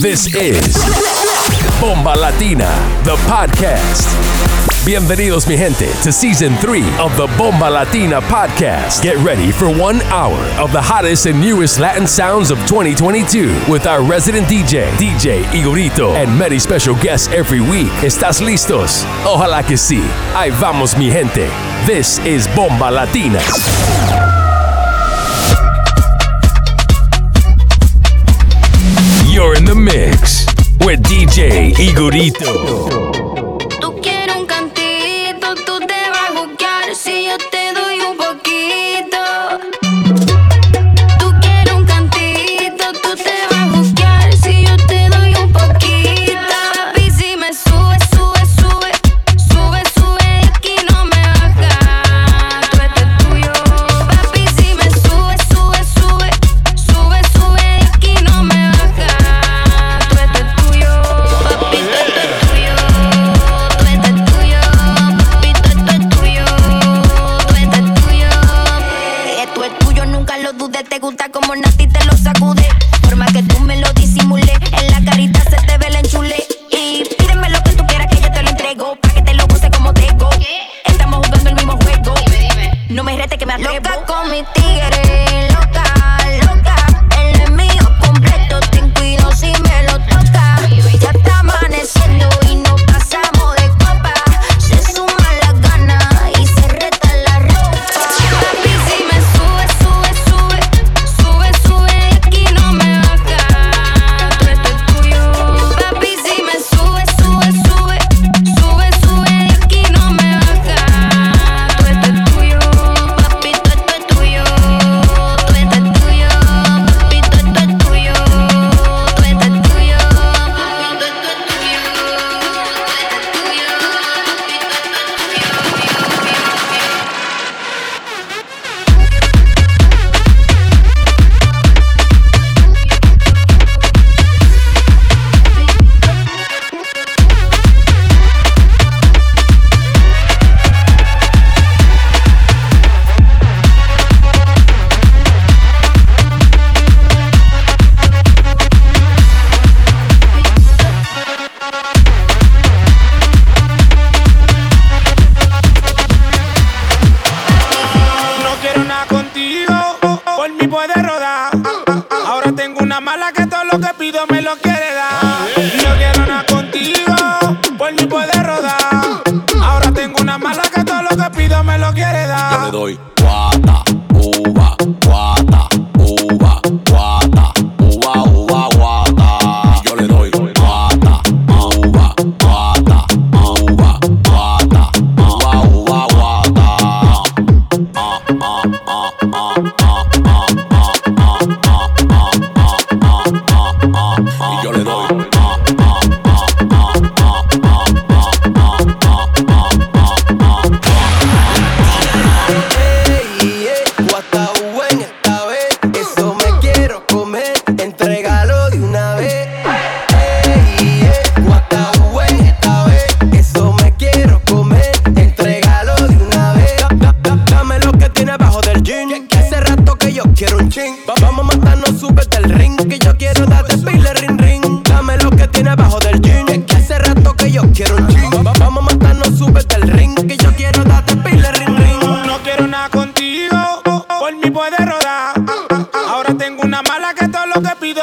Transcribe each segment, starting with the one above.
This is Bomba Latina, the podcast. Bienvenidos, mi gente, to season three of the Bomba Latina podcast. Get ready for one hour of the hottest and newest Latin sounds of 2022 with our resident DJ, DJ Igorito, and many special guests every week. ¿Estás listos? Ojalá que sí. Ahí vamos, mi gente. This is Bomba Latina. You're in the mix with DJ Igorito.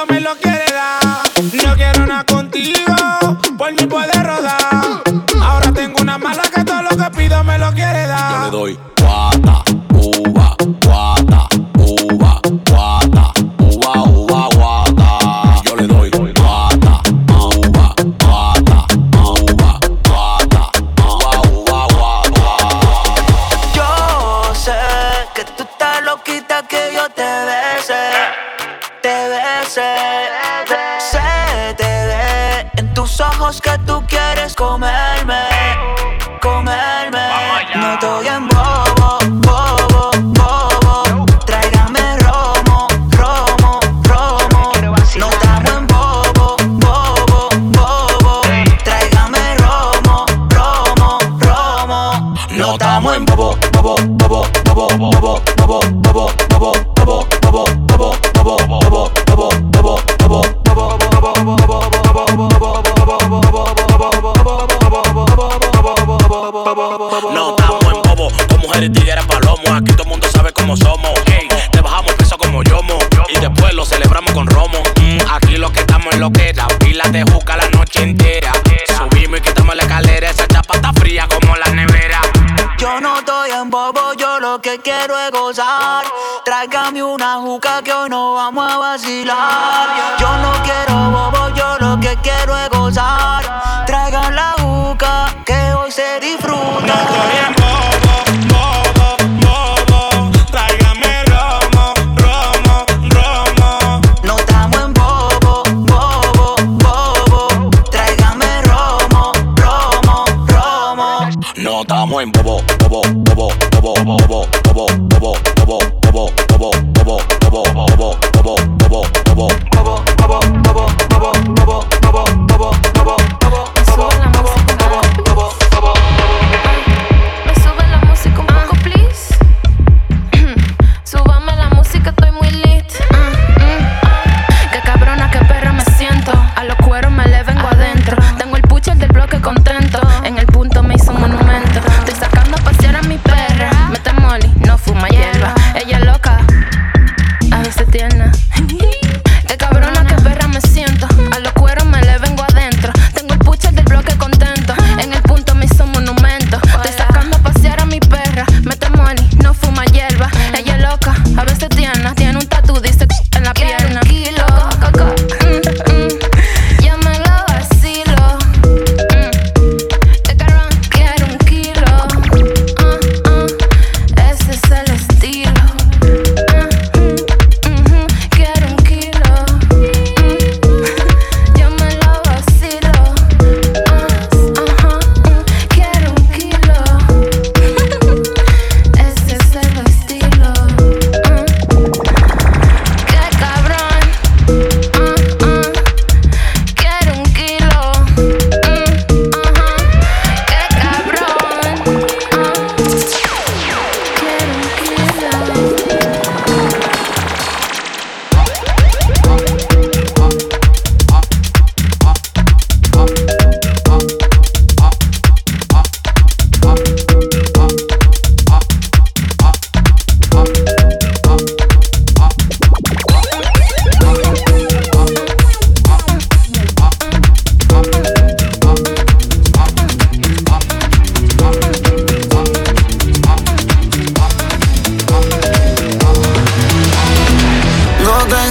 Me lo quiere dar. No quiero nada contigo, por mi poder rodar. Ahora tengo una mala que todo lo que pido me lo quiere dar. Yo le doy. gozar. Tráigame una juca que hoy no vamos a vacilar. Yo no quiero bobo, yo lo que quiero es wall.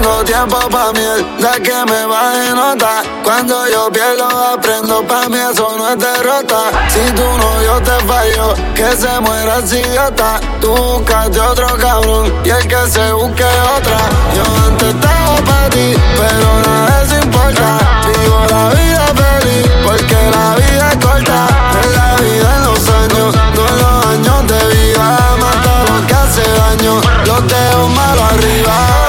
tengo tiempo pa' mierda que me va de nota. Cuando yo pierdo, aprendo pa' mí, eso no es derrota. Si tu novio te falló, que se muera el idiota. Tú buscaste otro cabrón y el que se busque otra. Yo antes estaba pa' ti, pero nada de importa. Vivo la vida feliz, porque la vida es corta. En la vida, en los años, no en los años de vida. Mata lo que hace daño, los dejo malo arriba.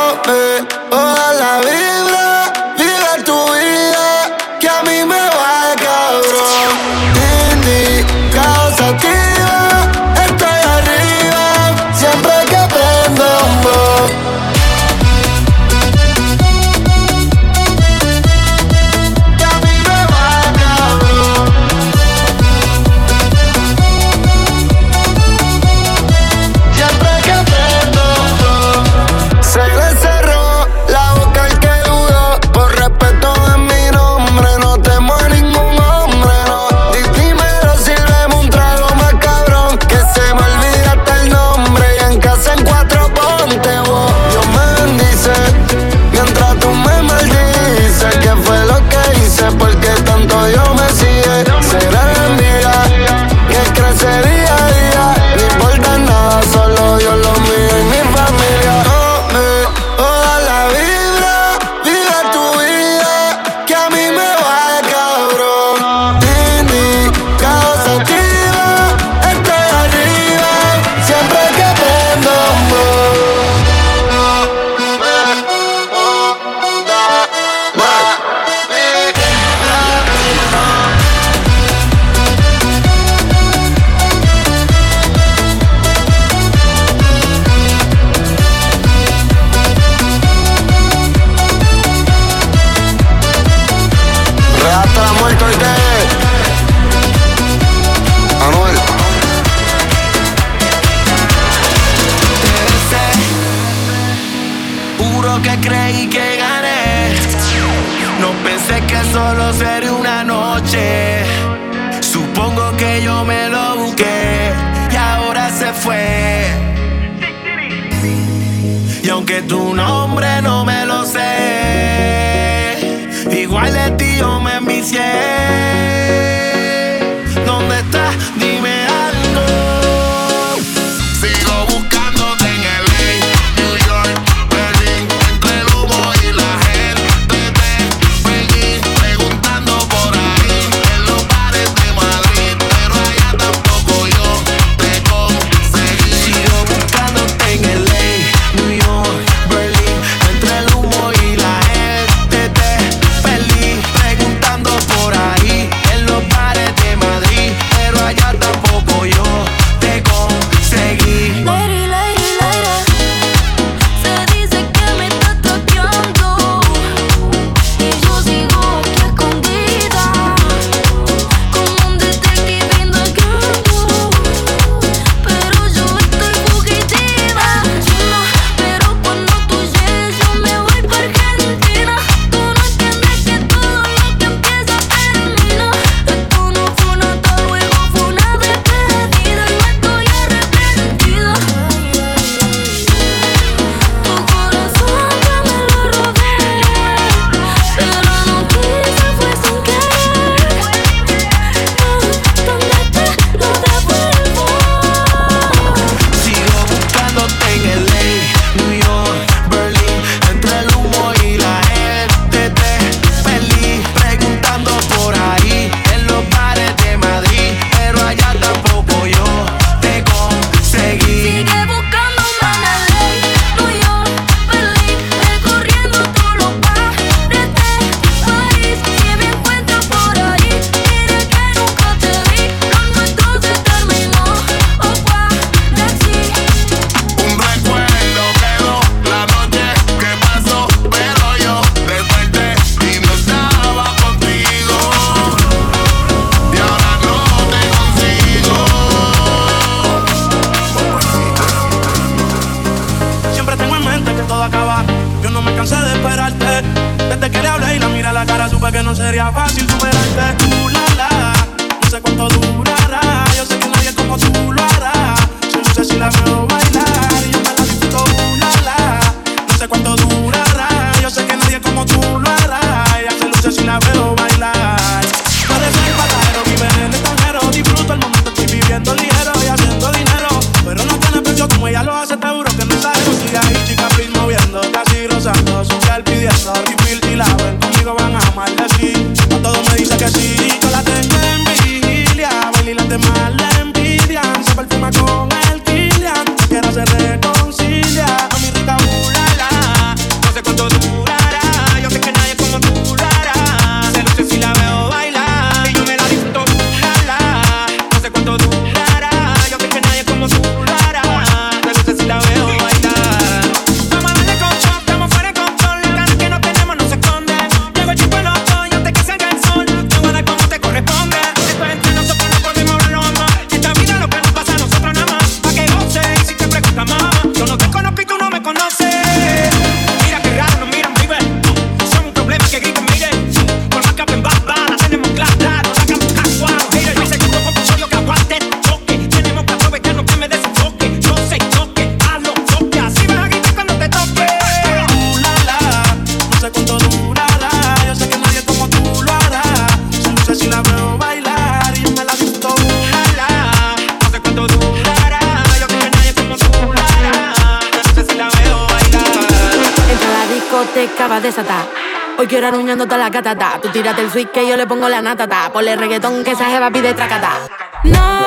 Hoy quiero aruñando toda la catata. Tú tírate el switch que yo le pongo la natata. Ponle reggaetón que esa jeva pide tracata. No,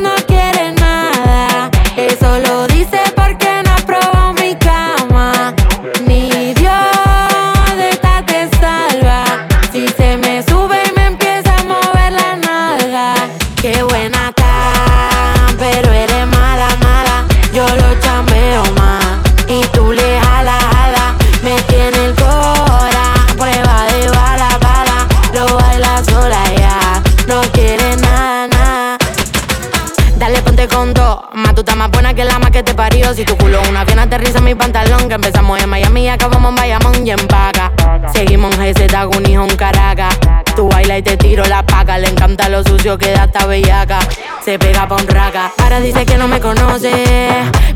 no quiere nada. Eso lo dice Si tu culo una bien aterriza en mi pantalón. Que empezamos en Miami acabamos en Bayamón y en Paca. Seguimos en GZ, un hijo en Caracas. Tú baila y te tiro la paca. Le encanta lo sucio que da esta bellaca. Se pega pa' un raca. Ahora dice que no me conoce.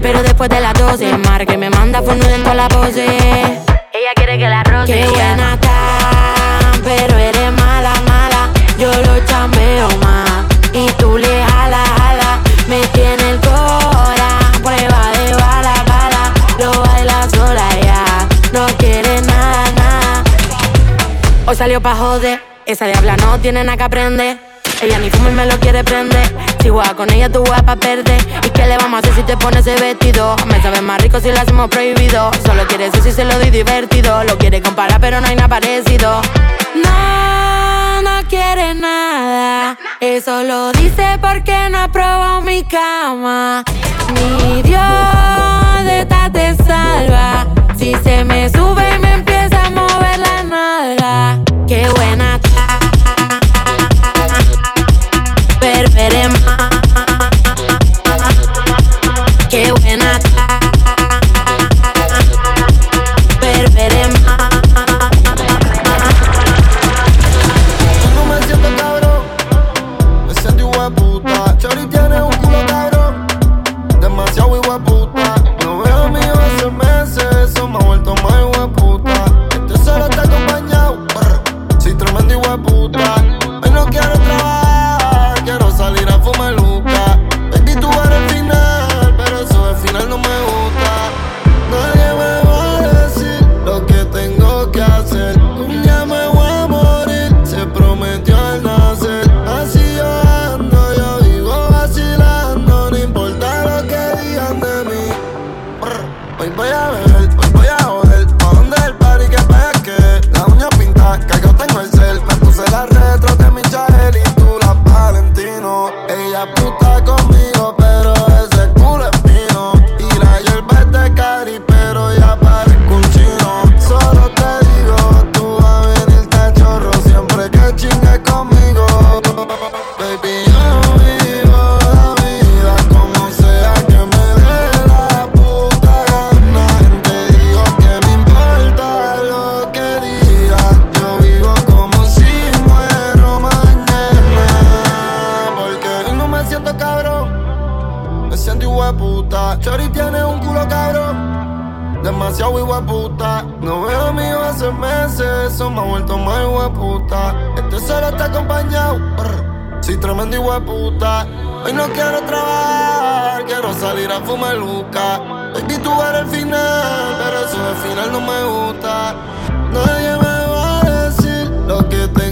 Pero después de las 12, mar que me manda por dentro la pose. Ella quiere que la roce. Qué buena está Hoy salió pa' joder, esa diabla no tiene nada que aprender. Ella ni fuma y me lo quiere prender. Si juega con ella, tú juegas pa' perder. ¿Y qué le vamos a hacer si te pones ese vestido? Me sabe más rico si lo hacemos prohibido. Solo quiere eso si se lo doy divertido. Lo quiere comparar, pero no hay nada parecido. No, no quiere nada. Eso lo dice porque no aprobó mi cama. Mi Dios de te salva. Si se me sube y me empieza a mover la nalga. Qué buena. Puta. Chori tiene un culo cabrón. Demasiado hijo de puta No veo a mi hace meses Eso me ha vuelto más hijo de puta Este solo está acompañado brr. Soy tremendo hijo de puta Hoy no quiero trabajar Quiero salir a fumar luca Baby, tú el final Pero eso del final no me gusta Nadie me va a decir Lo que tengo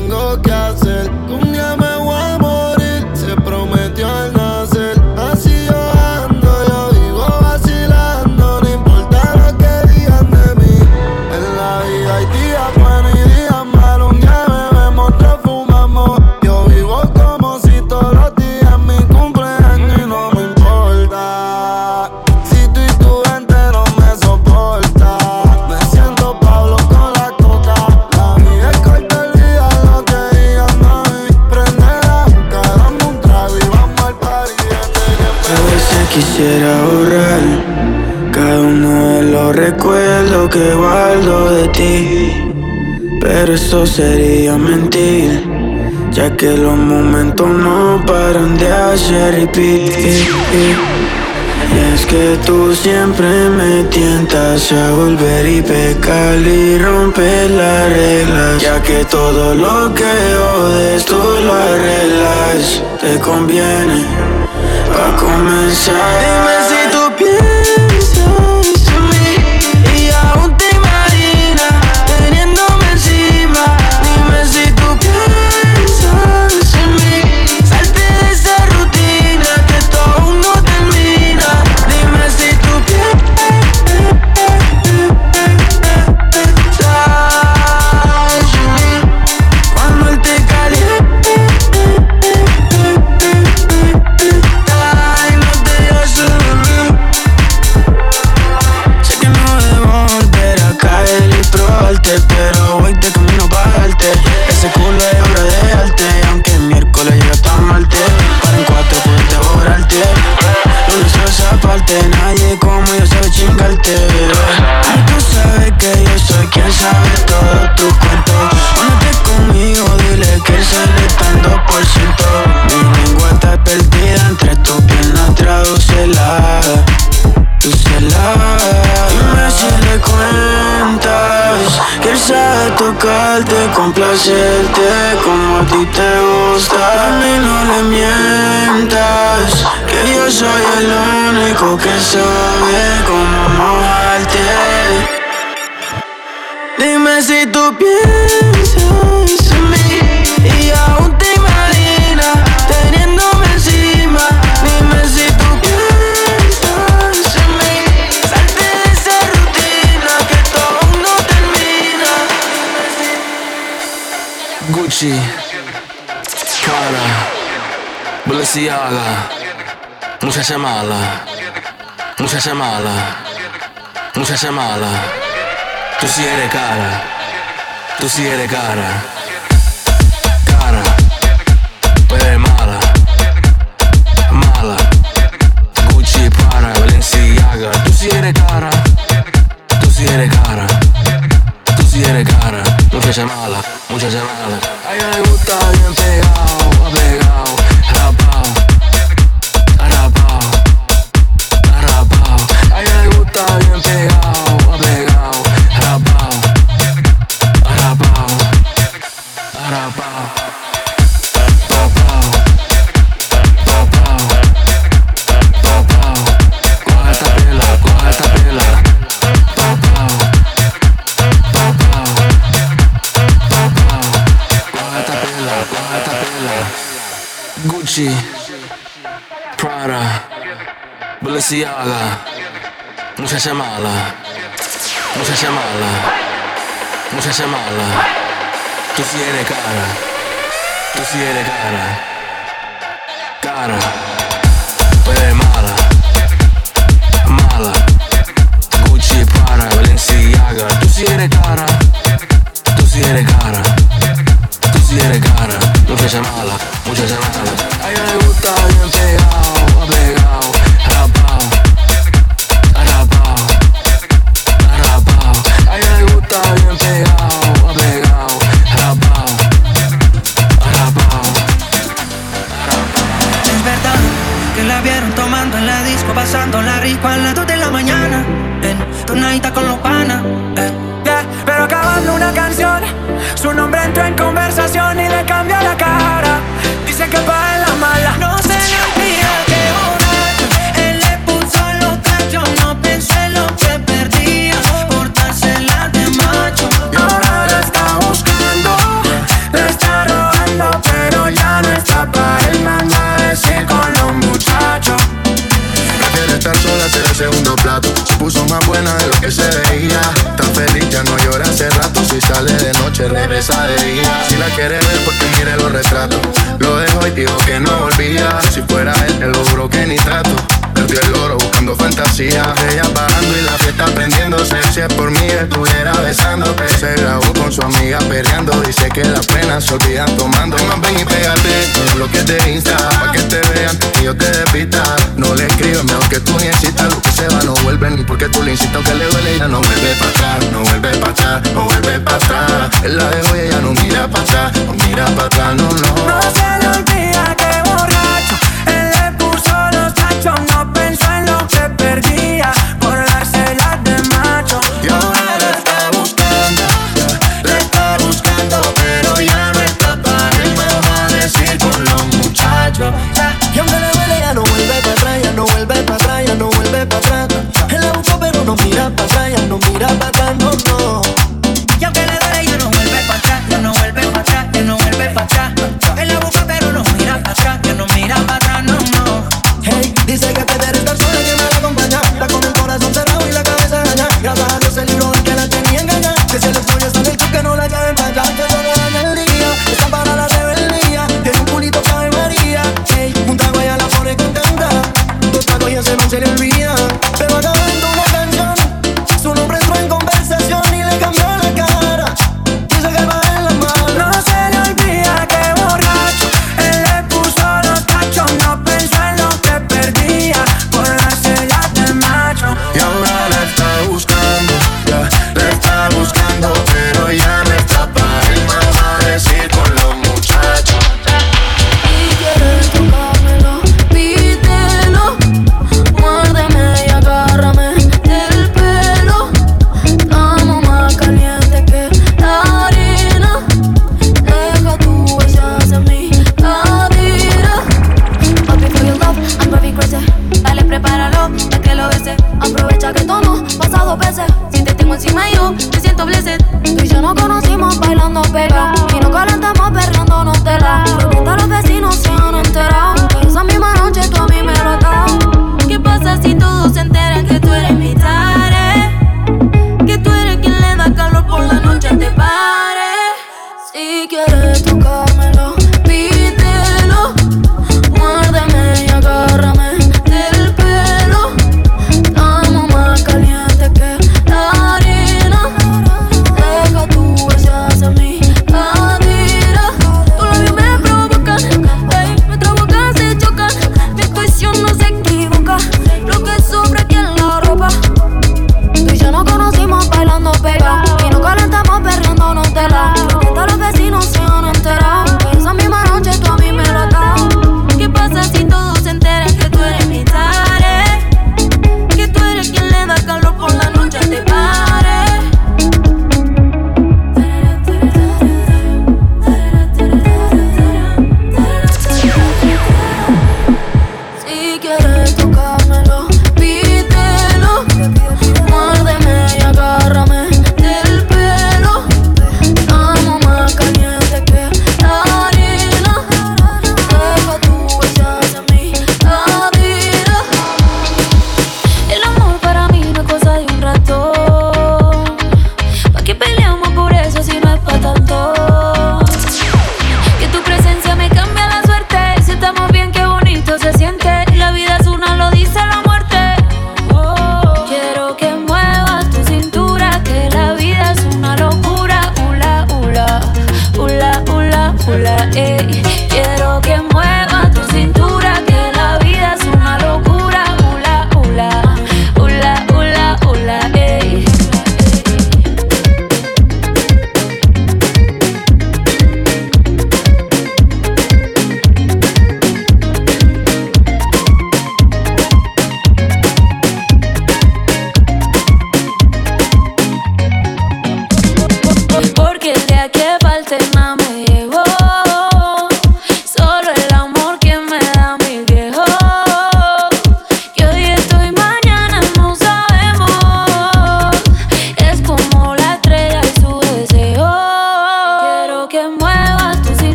que guardo de ti. Pero eso sería mentir, ya que los momentos no paran de hacer repeat. Y es que tú siempre me tientas a volver y pecar y romper las reglas Ya que todo lo que odes tú lo arreglas Te conviene pa' comenzar tocarte, complacerte como a ti te gusta. A mí no le mientas, que yo soy el único que sabe Balenciaga, muchacha mala, muchacha mala, muchacha mala. Tú sí eres cara, tú sí eres cara. se haga, muchacha mala, muchacha mala, muchacha mala, tú sí eres cara, Tu sí eres cara, cara, tú eres mala, mala, Gucci, para, Valenciaga, Tu sí eres cara, Tu sí eres cara, tú sí eres cara, muchacha mala, muchacha mala, a ella le gusta bien pegada. Ella bajando y la fiesta prendiéndose. Si es por mí estuviera besándote. Se grabó con su amiga peleando. Dice que las penas se olvidan tomando. Más ven y pégate con los bloques de Insta. Pa' que te vean y yo te despista.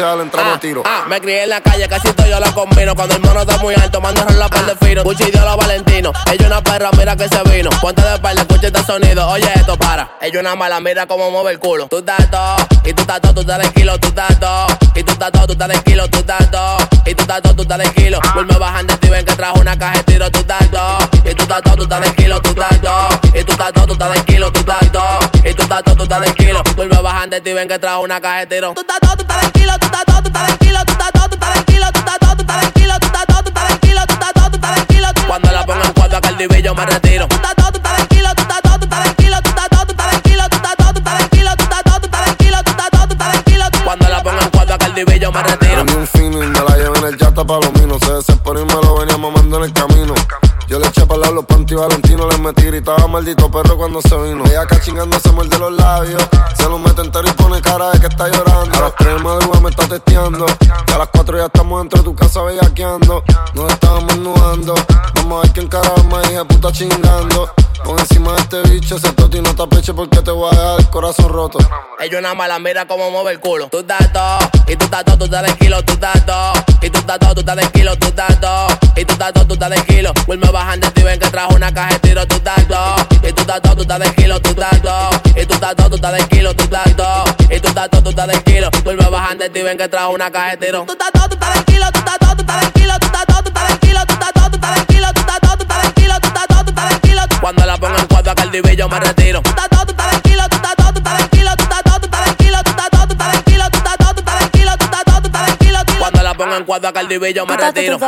Le entramos a tiro. Ah, me crié en la calle, casi todo yo lo combino. Cuando el mono está muy alto, mando la par de fino. Gucci dio los Valentino. Ella una perra, mira que se vino. Ponte de espalda, escucha este sonido. Oye, para. Ella una mala, mira cómo mueve el culo. Tú estás todo, y tú estás todo, tú estás tranquilo, tú estás todo. Y tú estás todo, tú estás tranquilo, tú estás todo. Y tú estás todo, tú estás tranquilo. Vuelve bajando y ven que trajo una caja de tiro, tú estás todo. Y tú estás todo, tú estás tranquilo, tú estás todo. Y tú estás todo, tú estás tranquilo, tú estás todo. Y tú estás todo, tú estás tranquilo. Vuelve bajando y ven que trajo una caja de tiro. Tú estás todo, tú estás tranquilo, tú estás todo, tú estás tranquilo, tú estás todo, tú estás tranquilo, tú estás todo, tú estás tranquilo, tú estás todo, tú estás tranquilo, tú estás todo, tú estás tranquilo. Cuando la pongo en cuatro acá el yo me retiro. Tú estás todo, tú estás tranquilo, divi yo me retiro. Prendí un fino y me la llevé en el yata palomino. Se desesperó y me lo venía mamando en el camino. Yo le eché para los panty Valentino, le metí gritaba maldito perro cuando se vino. Ella acá chingando se muerde los labios. Se lo mete entero y pone cara de que está llorando. A las 3 de madrugada me está testeando. Y a las 4 ya estamos dentro de tu casa bellaqueando. Nos estábamos nudando. Vamos a ver quién carajo me dije puta chingando. Pon encima de este bicho ese toti no te apeche porque te voy a dejar el corazón roto. Ella una mala, mira cómo mueve el culo. Tú estás todo, y tú estás todo, tú estás tranquilo, tú estás todo. Y tú estás todo, tú estás tranquilo, tú estás todo. Y tú estás todo, tú estás tranquilo. Vuelve bajando y ven que trajo una caja de tiro, tú estás todo. Y tú estás todo, tú estás tranquilo, tú estás todo. Y tú estás todo, tú estás tranquilo, tú estás todo. Y tú estás todo, tú estás tranquilo. Vuelve bajando y ven que trajo una caja de tiro. Tú estás todo, tú estás tranquilo, tú estás todo, tú estás tranquilo, tú estás todo, tú estás Cuando la pongo en cuatro acá el yo me retiro. Cuatro acá el divi yo me retiro.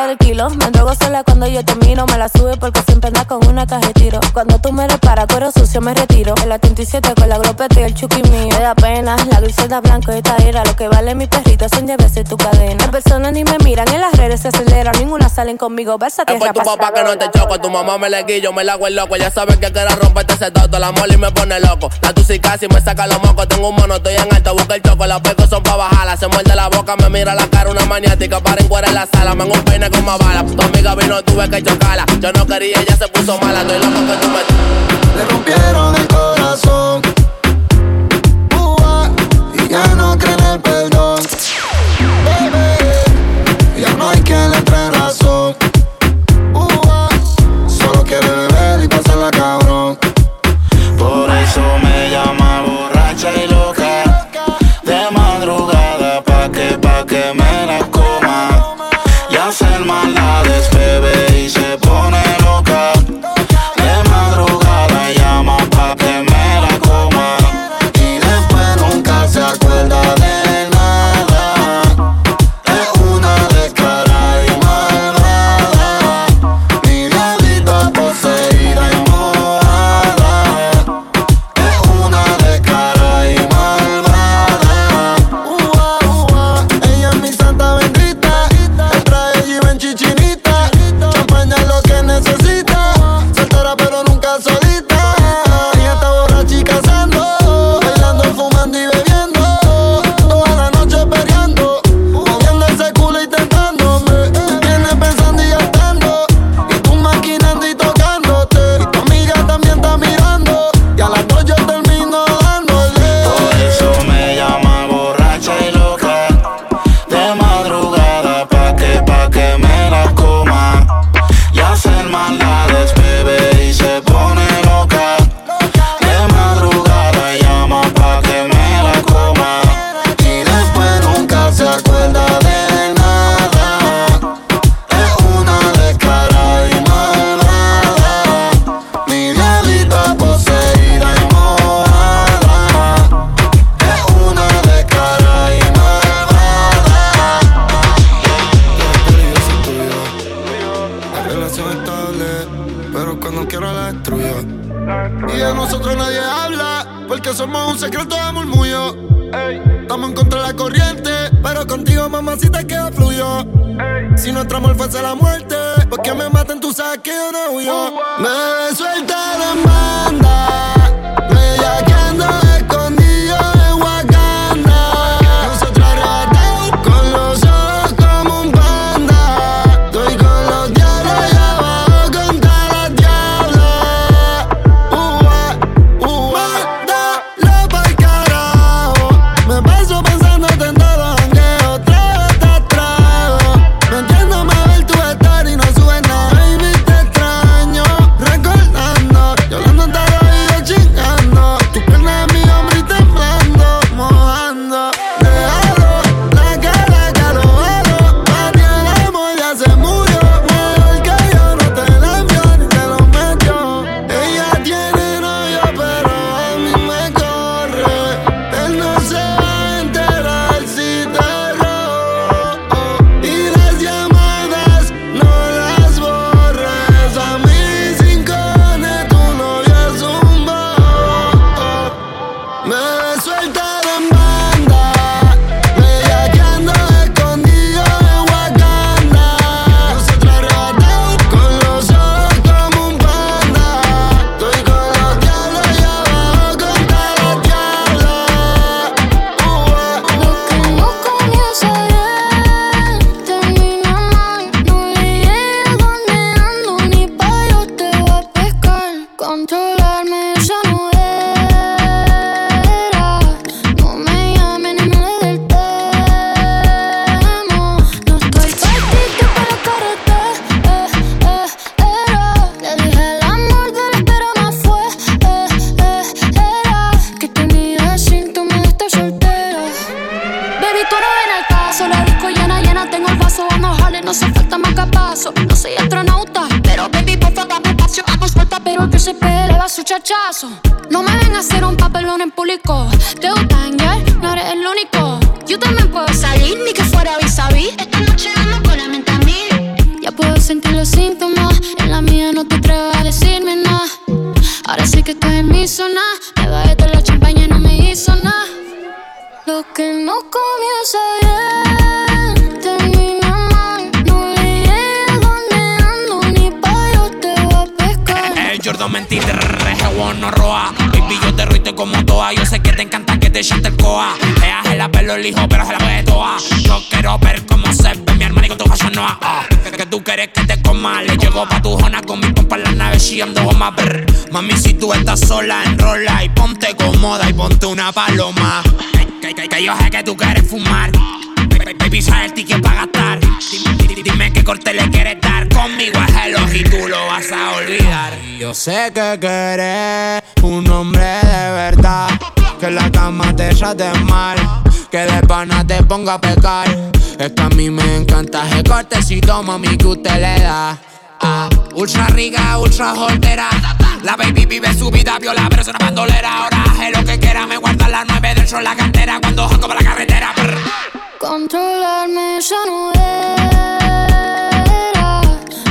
Me drogo sola cuando yo termino. Me la sube porque siempre anda con una caja de tiro. Cuando tú me reparas, cuero sucio, me retiro. El 87 con la glopeta y el chuki mío. Me da pena, la griseta blanca y esta era. Lo que vale mi perrito son veces tu cadena. Las personas ni me miran, en las redes se aceleran. Ninguna salen conmigo, versa Es por tu papá que no te choco, tu mamá me le guillo, me la hago el loco. Ya sabes que quiero romperte ese toto, la mole y me pone loco. La tusi casi me saca los mocos, tengo un mono, estoy en alto, busca el choco. Las pecos son pa' bajarla, se muerde la boca, me mira la cara, una maniática para encuadrar en la sala. Me un peine con más bala, tu amiga vino, tuve que chocarla. Yo no quería, ella se puso mala, estoy loco que tú me. Le rompieron el corazón. Ua, y ya no creen el perdón. Baby, ya no hay quien sabes que yo no huyo. Me suelta sola, enrola y ponte cómoda y ponte una paloma. Que, yo sé que tú quieres fumar. Baby, el ticket para gastar. Dime, qué corte le quieres dar. Conmigo es el y tú lo vas a olvidar. Yo sé que querés un hombre de verdad. Que la cama te trate mal. Que de pana te ponga a pecar. Es que a mí me encanta ese cortecito, mami, que usted le da. Ah, ultra rica, ultra soltera. La baby vive su vida viola, pero es una bandolera. Ahora hace lo que quiera, me guarda las nueve dentro de la cantera cuando jaco por la carretera. brr. Controlarme ya no era.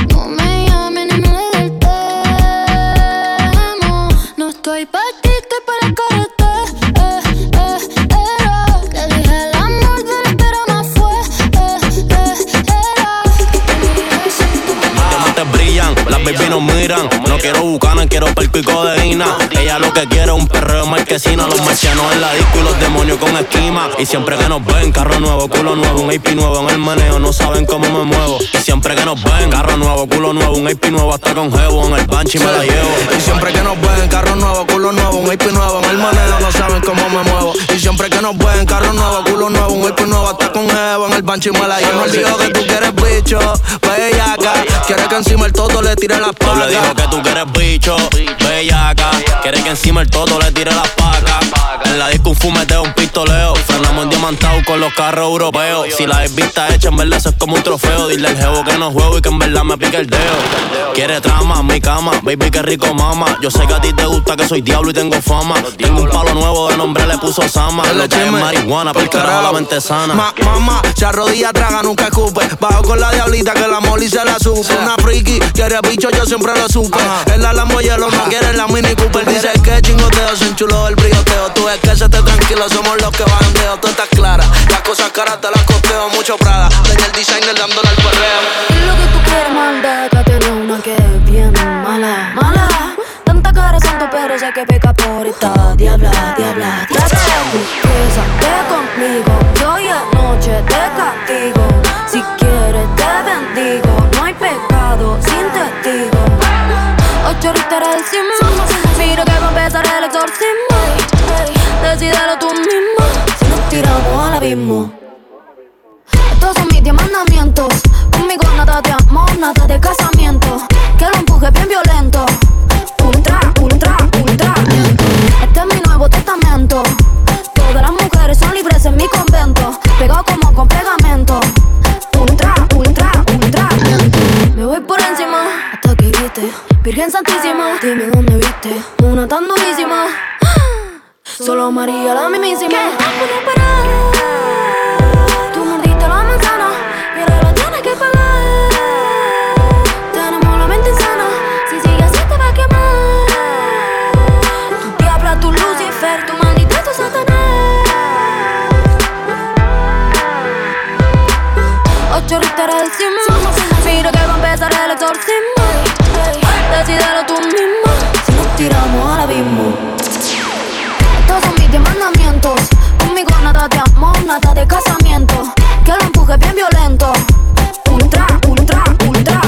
No me llames ni me des el tema. No estoy pa' ti, estoy pa' la carretera. Eh, eh, el no. Eh, brillan, las baby nos miran. Quiero bucana, quiero perco y codeína. Ella lo que quiere es un perreo marquesina. Los marcianos en la disco y los demonios con esquima. Y siempre que nos ven, carro nuevo, culo nuevo, un AP nuevo en el meneo. No saben cómo me muevo. Y siempre que nos ven, carro nuevo, culo nuevo, un AP nuevo, hasta con jevo. En el banchi me la llevo. Y siempre que nos ven, carro nuevo, culo nuevo, un IP nuevo, en el manero no saben cómo me muevo. Y siempre que nos ven, carro nuevo, culo nuevo, un IP nuevo, hasta con jevo, en el banchi me la llevo. No olvido que tú quieres bicho, bellaca, quieres que encima el todo le tire las Doble dijo que tú quieres bicho, bellaca. Quiere que encima el toto le tire las pacas. En la disco un fumeteo, un pistoleo. Frenamos en diamantado con los carros europeos. Si la vista hecha, en verdad eso es como un trofeo. Dile al jevo que no juego y que en verdad me pique el dedo. Quiere trama, mi cama, baby, qué rico mama. Yo sé que a ti te gusta que soy diablo y tengo fama. Tengo un palo nuevo de nombre, le puso Sama. Lo que es marihuana, pero carajo la mente sana. Ma- mamá, se arrodilla, traga, nunca escupe. Bajo con la diablita que la moli se la supe. Una friki, quiere bicho, yo siempre lo supe. En la Lambo no quiere la Mini Cooper. Dice que chingoteo, se enchuló el brilloteo. Tú es que se te tranquilo, somos los que van de Tú estás clara, las cosas caras te las costeo. Mucho Prada, tenía el designer dándole al perreo. Lo que tú quieres, maldad, que tiene una que es bien mala, mala. Tanta cara santo, pero sé que peca por esta diabla, diabla, diabla. Quédate conmigo, que hoy anoche te castigo. Si quieres te bendigo, no hay pecado sin testigo. Ocho ríteres del Decídelo tú mismo, si nos tiramos al abismo. Estos son mis diez mandamientos. Conmigo nada de amor, nada de casamiento. Que lo empuje bien violento. Ultra, ultra, ultra. Este es mi nuevo testamento. Todas las mujeres son libres en mi convento. Pegado como con pegamento. Ultra, ultra, ultra. Me voy por encima hasta que grite. Virgen Santísima, dime dónde viste. Una tan. Solo María la mismísima. Tú mordiste la manzana y ahora la tienes que pagar. Tenemos la mente insana, si sigues así te va a quemar. Tu diabla, tu Lucifer, tu maldito tu Satanás. Ocho del sismo, mira que va a empezar el exorcismo. Decídelo diez mandamientos. Conmigo nada de amor, nada de casamiento. Que lo empuje bien violento. Ultra, ultra, ultra.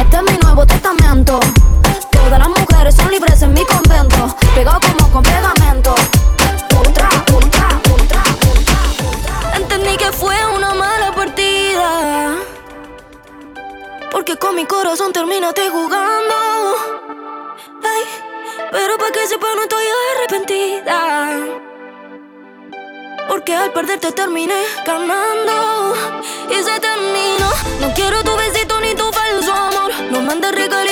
Este es mi nuevo testamento. Todas las mujeres son libres en mi convento. Pegado como con pegamento. Ultra, ultra, ultra. Entendí que fue una mala partida. Porque con mi corazón terminaste jugando. Ay, pero para que sepa no estoy arrepentida. Porque al perderte terminé ganando. Y se terminó. No quiero tu besito ni tu falso amor. No mandes regalito,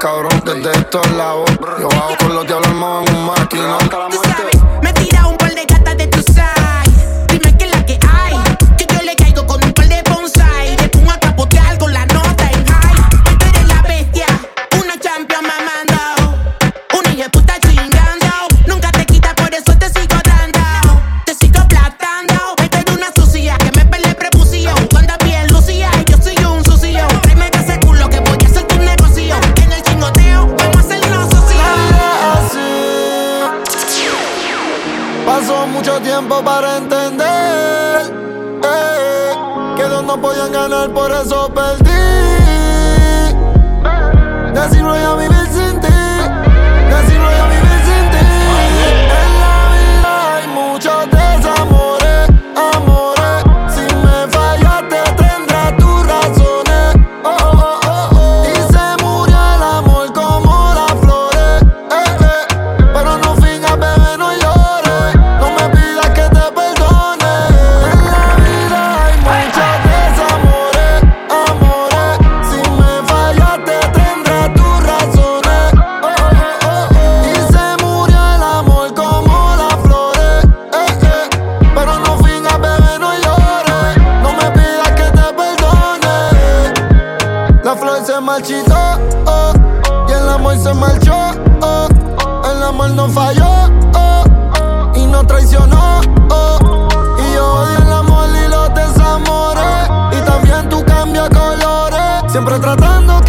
cabrón, desde estos lados. amor no falló oh, oh, y no traicionó. Oh, y yo odio el amor y los desamores. Y también tú cambias colores. Siempre tratando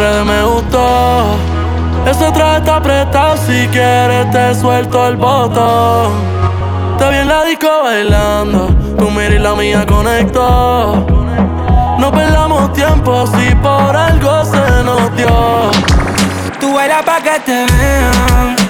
me gustó. Ese traje está apretado, si quieres te suelto el botón. Te vi en la disco bailando, tu mira y la mía conectó. No perdamos tiempo si por algo se nos dio. Tú bailas pa' que te vean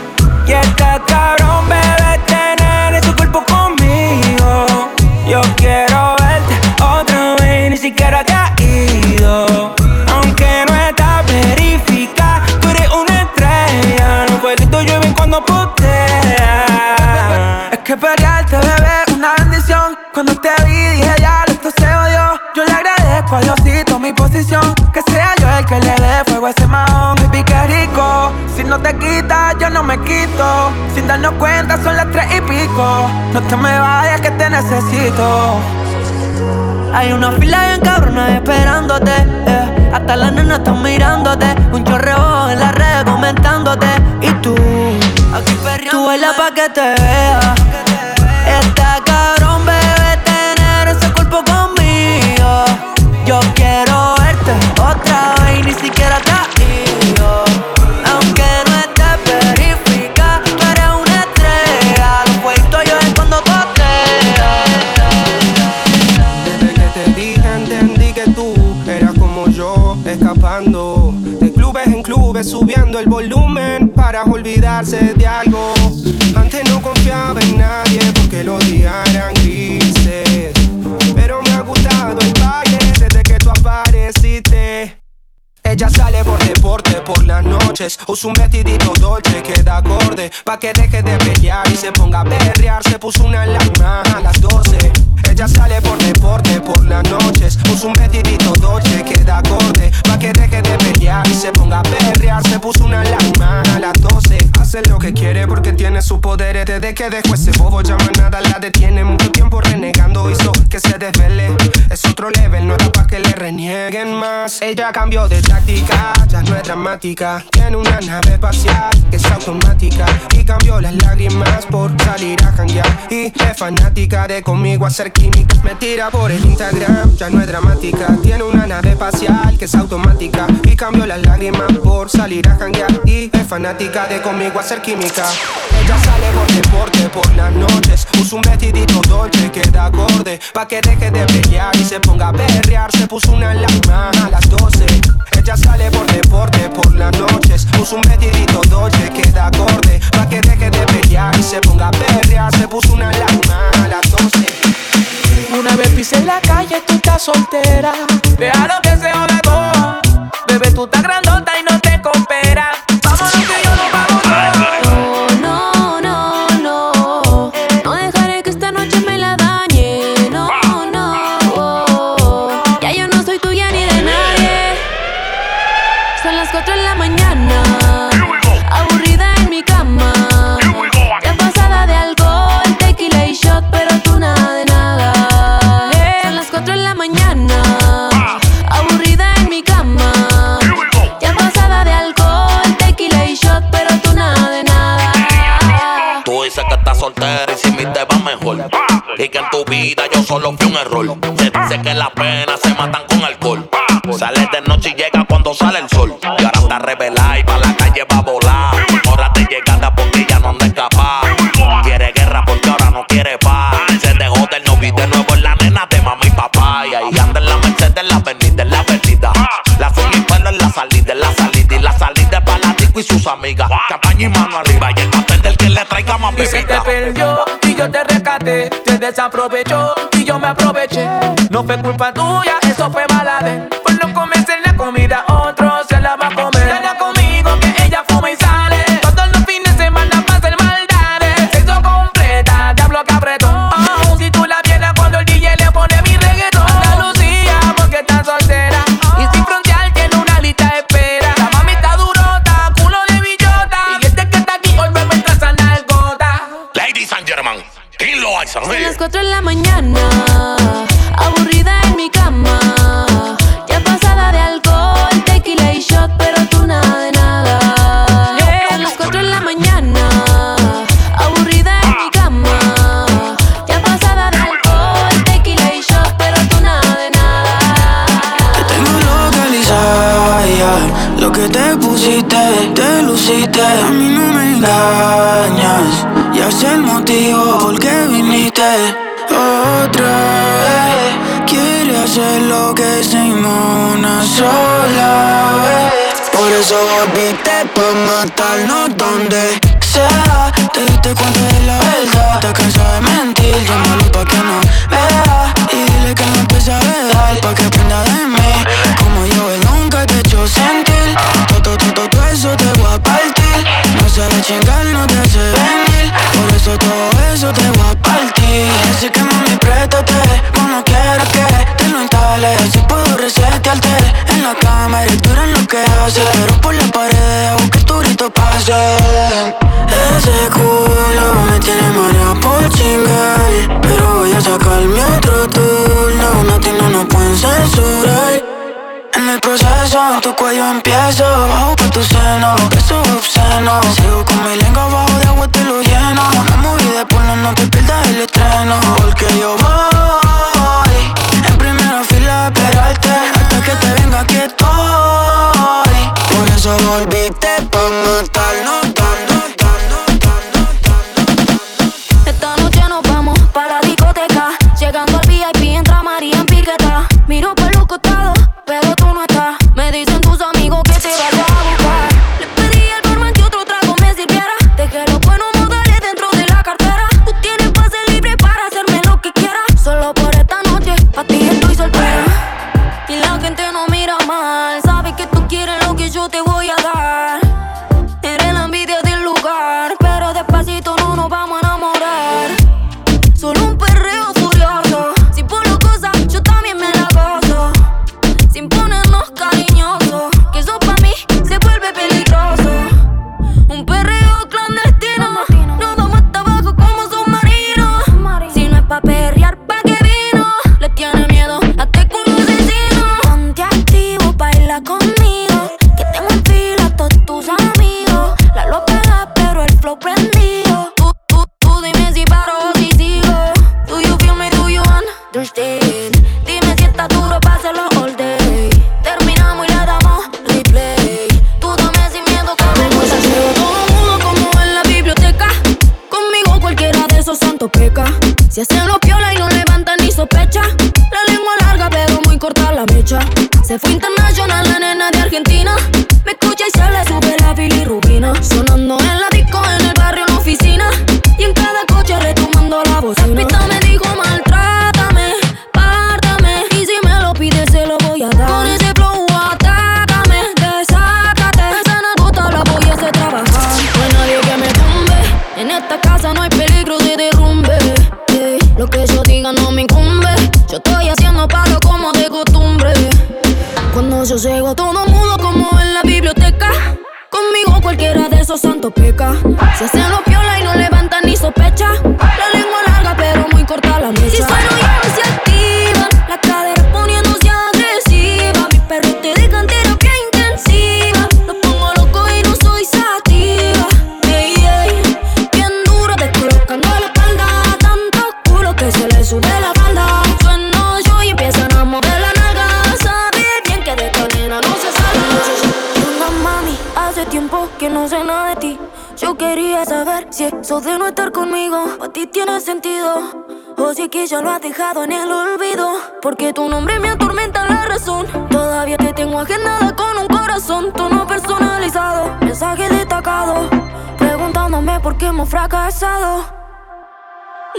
no te quitas, yo no me quito. Sin darnos cuenta, son las tres y pico. No te me vayas que te necesito. Hay una fila bien cabrona esperándote. eh. Hasta las nenas están mirándote. Un chorreo en la red comentándote. Y tú, aquí Tú baila pa' que te vea. Subiendo el volumen para olvidarse de algo. Antes no confiaba en nadie porque los días eran grises, pero me ha gustado el baile desde que tú apareciste. Ella sale por deporte por las noches Usa un vestidito dolce que da acorde Pa' que deje de pelear y se ponga a berrear Se puso una alarma a las 12 Ella sale por deporte por las noches. Usa un vestidito dolce que da acorde. Pa' que deje de pelear y se ponga a berrear Se puso una alarma a las 12 Hace lo que quiere porque tiene sus poderes. Desde que dejó ese bobo ya más nada la detiene. Mucho tiempo renegando hizo que se desvele. Es otro level, no era pa' que le renieguen más. Ella cambió de táctica, ya no es dramática. Tiene una nave espacial que es automática. Y cambió las lágrimas por salir a janguear. Y es fanática de conmigo hacer Me tira por el Instagram, ya no es dramática. Tiene una nave espacial que es automática Y cambió las lágrimas por salir a janguear. Y es fanática de conmigo hacer química. Ella sale por deporte por las noches. Usa un vestidito dolce que da acorde Pa' que deje de pelear y se ponga a berrear Se puso una alarma a las 12 ella sale por deporte por las noches. Puso un vestidito dolce que da acorde Pa' que deje de pelear y se ponga a perrear. Se puso una alarma a las 12 Una vez pisé la calle, tú estás soltera. Déjalo que se joda todo. Bebé, tú estás grandota Y que en tu vida yo solo fui un error. Se dice que las penas se matan con alcohol. Sales de noche y llega cuando sale el sol. Y ahora está revelada y pa' la calle va a volar. Ahora te llegada porque ya no anda escapar. Quiere guerra porque ahora no quiere paz. Se dejó del novio y de nuevo en la nena de mamá y papá. Y ahí anda en la Mercedes, en la avenida, en la avenida. La pelo en la salida, en la salida. Y la salida es para y sus amigas. Campaña y mano arriba. Y el papel del que le traiga más Y si te bebida. perdió y yo te rescaté, desaprovechó y yo me aproveché. No fue culpa tuya, eso fue mala de Por la pared, dejo que tu grito pase. Ese culo me tiene mareado por chingar Pero voy a sacarme otro turno. No tiene, no pueden censurar. En el proceso, tu cuello empiezo. Bajo tu seno, beso obsceno. Sigo con mi lengua bajo de agua, te lo lleno. Me moví de porno, no te pierdas el estreno. Porque yo voy esperarte hasta que te venga aquí estoy. Por eso volviste pa' matarnos, dando Se So peca. Se hacen para ti tiene sentido. O si es que ya lo has dejado en el olvido. Porque tu nombre me atormenta la razón. Todavía te tengo agendada con un corazón. Tono personalizado, mensaje destacado. Preguntándome por qué hemos fracasado.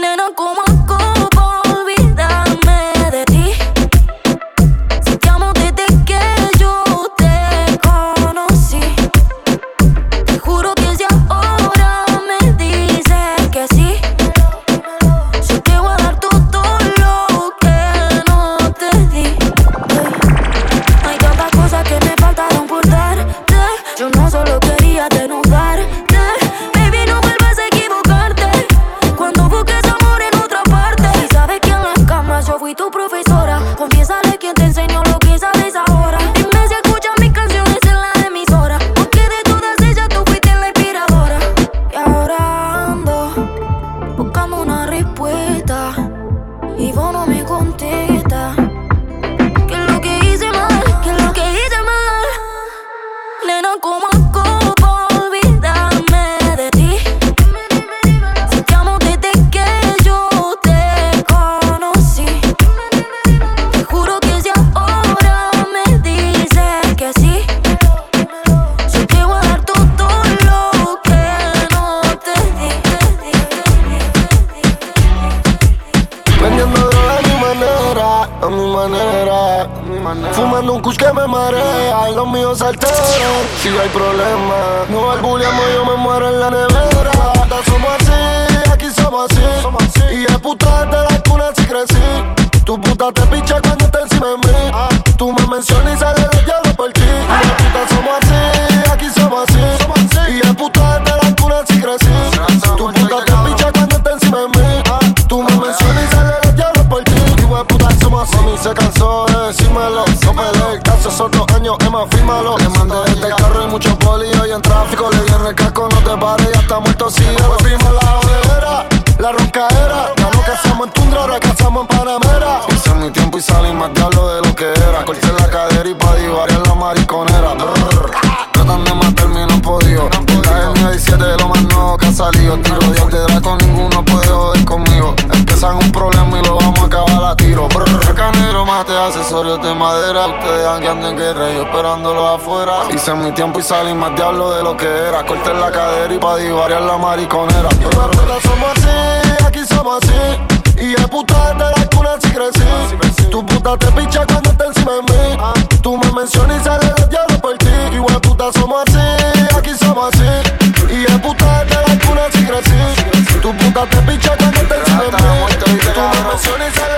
Nena, ¿cómo, cómo que anden en guerra, yo esperándolo afuera. Hice mi tiempo y salí más diablo de lo que era. Corté la cadera y pa' divariar la mariconera. Pero somos así, aquí somos así. Y es puta desde la cuna si crecí. Tu puta te picha cuando está encima de mí. Tú me mencionas y sale del diablo por ti. Igual puta somos así, aquí somos así. Y es puta desde la cuna si crecí. Tu puta te picha cuando está encima de mí. Tú me mencionas y sale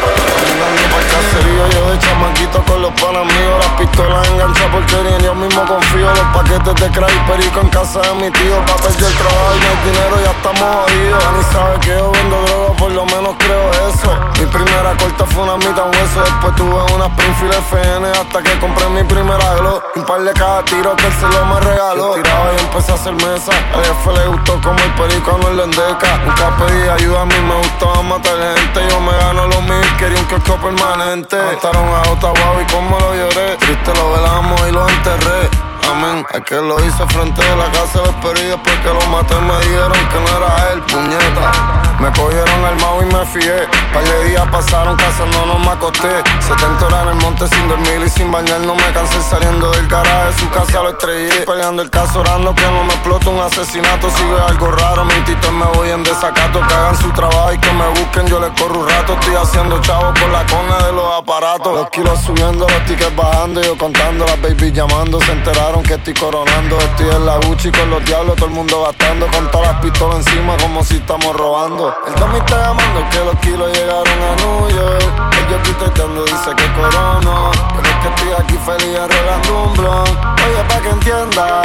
por ti. Andando pa'l caserío, yo de chamaquito con los panas míos Las pistolas enganchadas porque ni en yo mismo confío Los paquetes de crack y perico en casa de mi tío Pa' perder el trabajo y no hay dinero, ya estamos jodidos. Ni sabe que yo vendo droga, por lo menos creo eso. Mi primera corta fue una mitad hueso Después tuve una Springfield FN hasta que compré mi primera Glock Un par de cada tiro que el lo me regaló. Yo tiraba y empecé a hacer mesa. Al jefe le gustó como el perico no el Nunca pedí ayuda, a mí me gustaba matar gente. Yo me gano lo mío y quería un kiosco permanente. Mataron a Ottawa y como lo lloré. Triste lo velamos y lo enterré Amén, es que lo hice frente de la casa de Esperilla Porque lo maté me dijeron que no era él, puñeta. Me cogieron armado y me fié. Par de días pasaron casándonos me acosté. 70 horas en el monte sin dormir y sin bañar No me cansé. Saliendo del garaje Su casa lo estrellé. Peleando el caso orando que no me explote un asesinato. Si ve algo raro, mentito me voy en desacato. Que hagan su trabajo y que me busquen Yo les corro un rato, estoy haciendo chavo con la cona de los aparatos. Los kilos subiendo, los tickets bajando Yo contando, las babies llamando Se enteraron que estoy coronando Estoy en la Gucci con los diablos Todo el mundo gastando con todas las pistolas encima Como si estamos robando. El Tommy está llamando que los kilos llegaron a New York. Ellos tuiteando dice que corono Pero es que estoy aquí feliz arreglando un blon. Oye pa' que entienda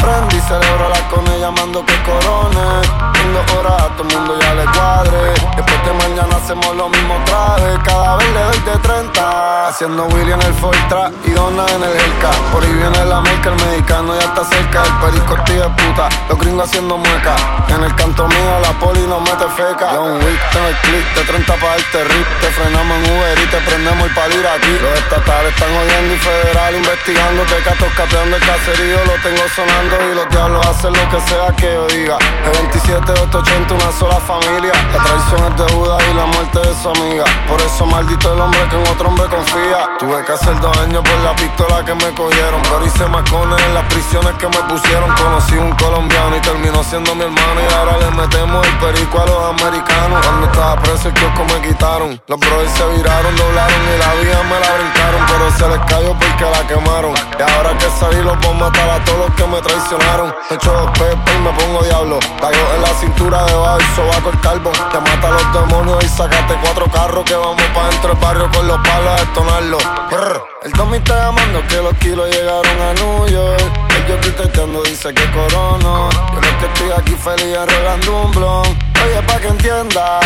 Prendí celebro la con ella llamando que corone. Tengo horas a todo el mundo ya le cuadre. Después de mañana hacemos lo mismo otra vez. Cada vez le doy de 30 Haciendo Willy en el Fortra y Donna en el Hellcat. Por ahí viene la merca, el mexicano ya está cerca. El perico tío de puta, los gringos haciendo mueca. En el canto mío la poli nos mete feca. John Wick, tengo el click de 30 pa' darte rip. Te frenamos en Uber y te prendemos el palir aquí. Los estatales están oyendo y federal investigando Te catos capeando el caserío, lo tengo sonando Y los diablos hacen lo que sea que yo diga. E27, 880, una sola familia. La traición es de y la muerte de su amiga. Por eso maldito el hombre que en otro hombre confía. Tuve que hacer dos años por la pistola que me cogieron Pero hice macones en las prisiones que me pusieron. Conocí un colombiano y terminó siendo mi hermano. Y ahora le metemos el perico a los americanos. Cuando estaba preso el kiosco me quitaron. Los brothers se viraron, doblaron y la vida me la brincaron. Pero se les cayó porque la quemaron. Y ahora que salí los voy a matar a todos los que me traicionaron. Me echo dos pepas y me pongo diablo. Cayó en la cintura debajo y sobaco el calvo. Te mata a los demonios y sacaste cuatro carros Que vamos pa' dentro del barrio con los palos a detonarlo Brr. El está llamando que los kilos llegaron a New York Ellos tuiteando dice que corono. Yo lo que estoy aquí feliz arreglando un blon. Oye pa' que entienda.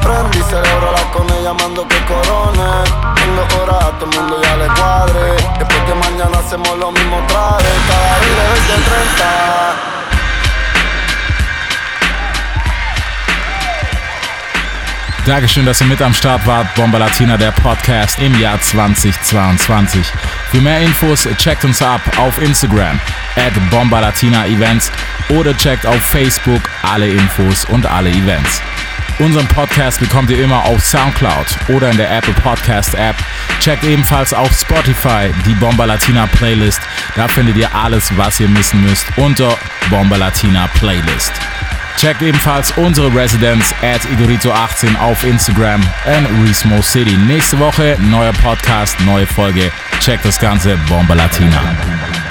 Prendí celebro la con ella llamando que corone. Tengo horas a todo el mundo ya le cuadre. Después de mañana hacemos lo mismo otra vez. Cada día desde 30 Dankeschön, dass ihr mit am Start wart. Bomba Latina, der Podcast im Jahr 2022. Für mehr Infos checkt uns ab auf Instagram at Bomba Latina Events oder checkt auf Facebook alle Infos und alle Events. Unseren Podcast bekommt ihr immer auf Soundcloud oder in der Apple Podcast App. Checkt ebenfalls auf Spotify die Bomba Latina Playlist. Da findet ihr alles, was ihr missen müsst unter Bomba Latina Playlist. Checkt ebenfalls unsere Residenz at Igorito18 auf Instagram and Resmo City. Nächste Woche neuer Podcast, neue Folge. Checkt das Ganze, Bomba Latina.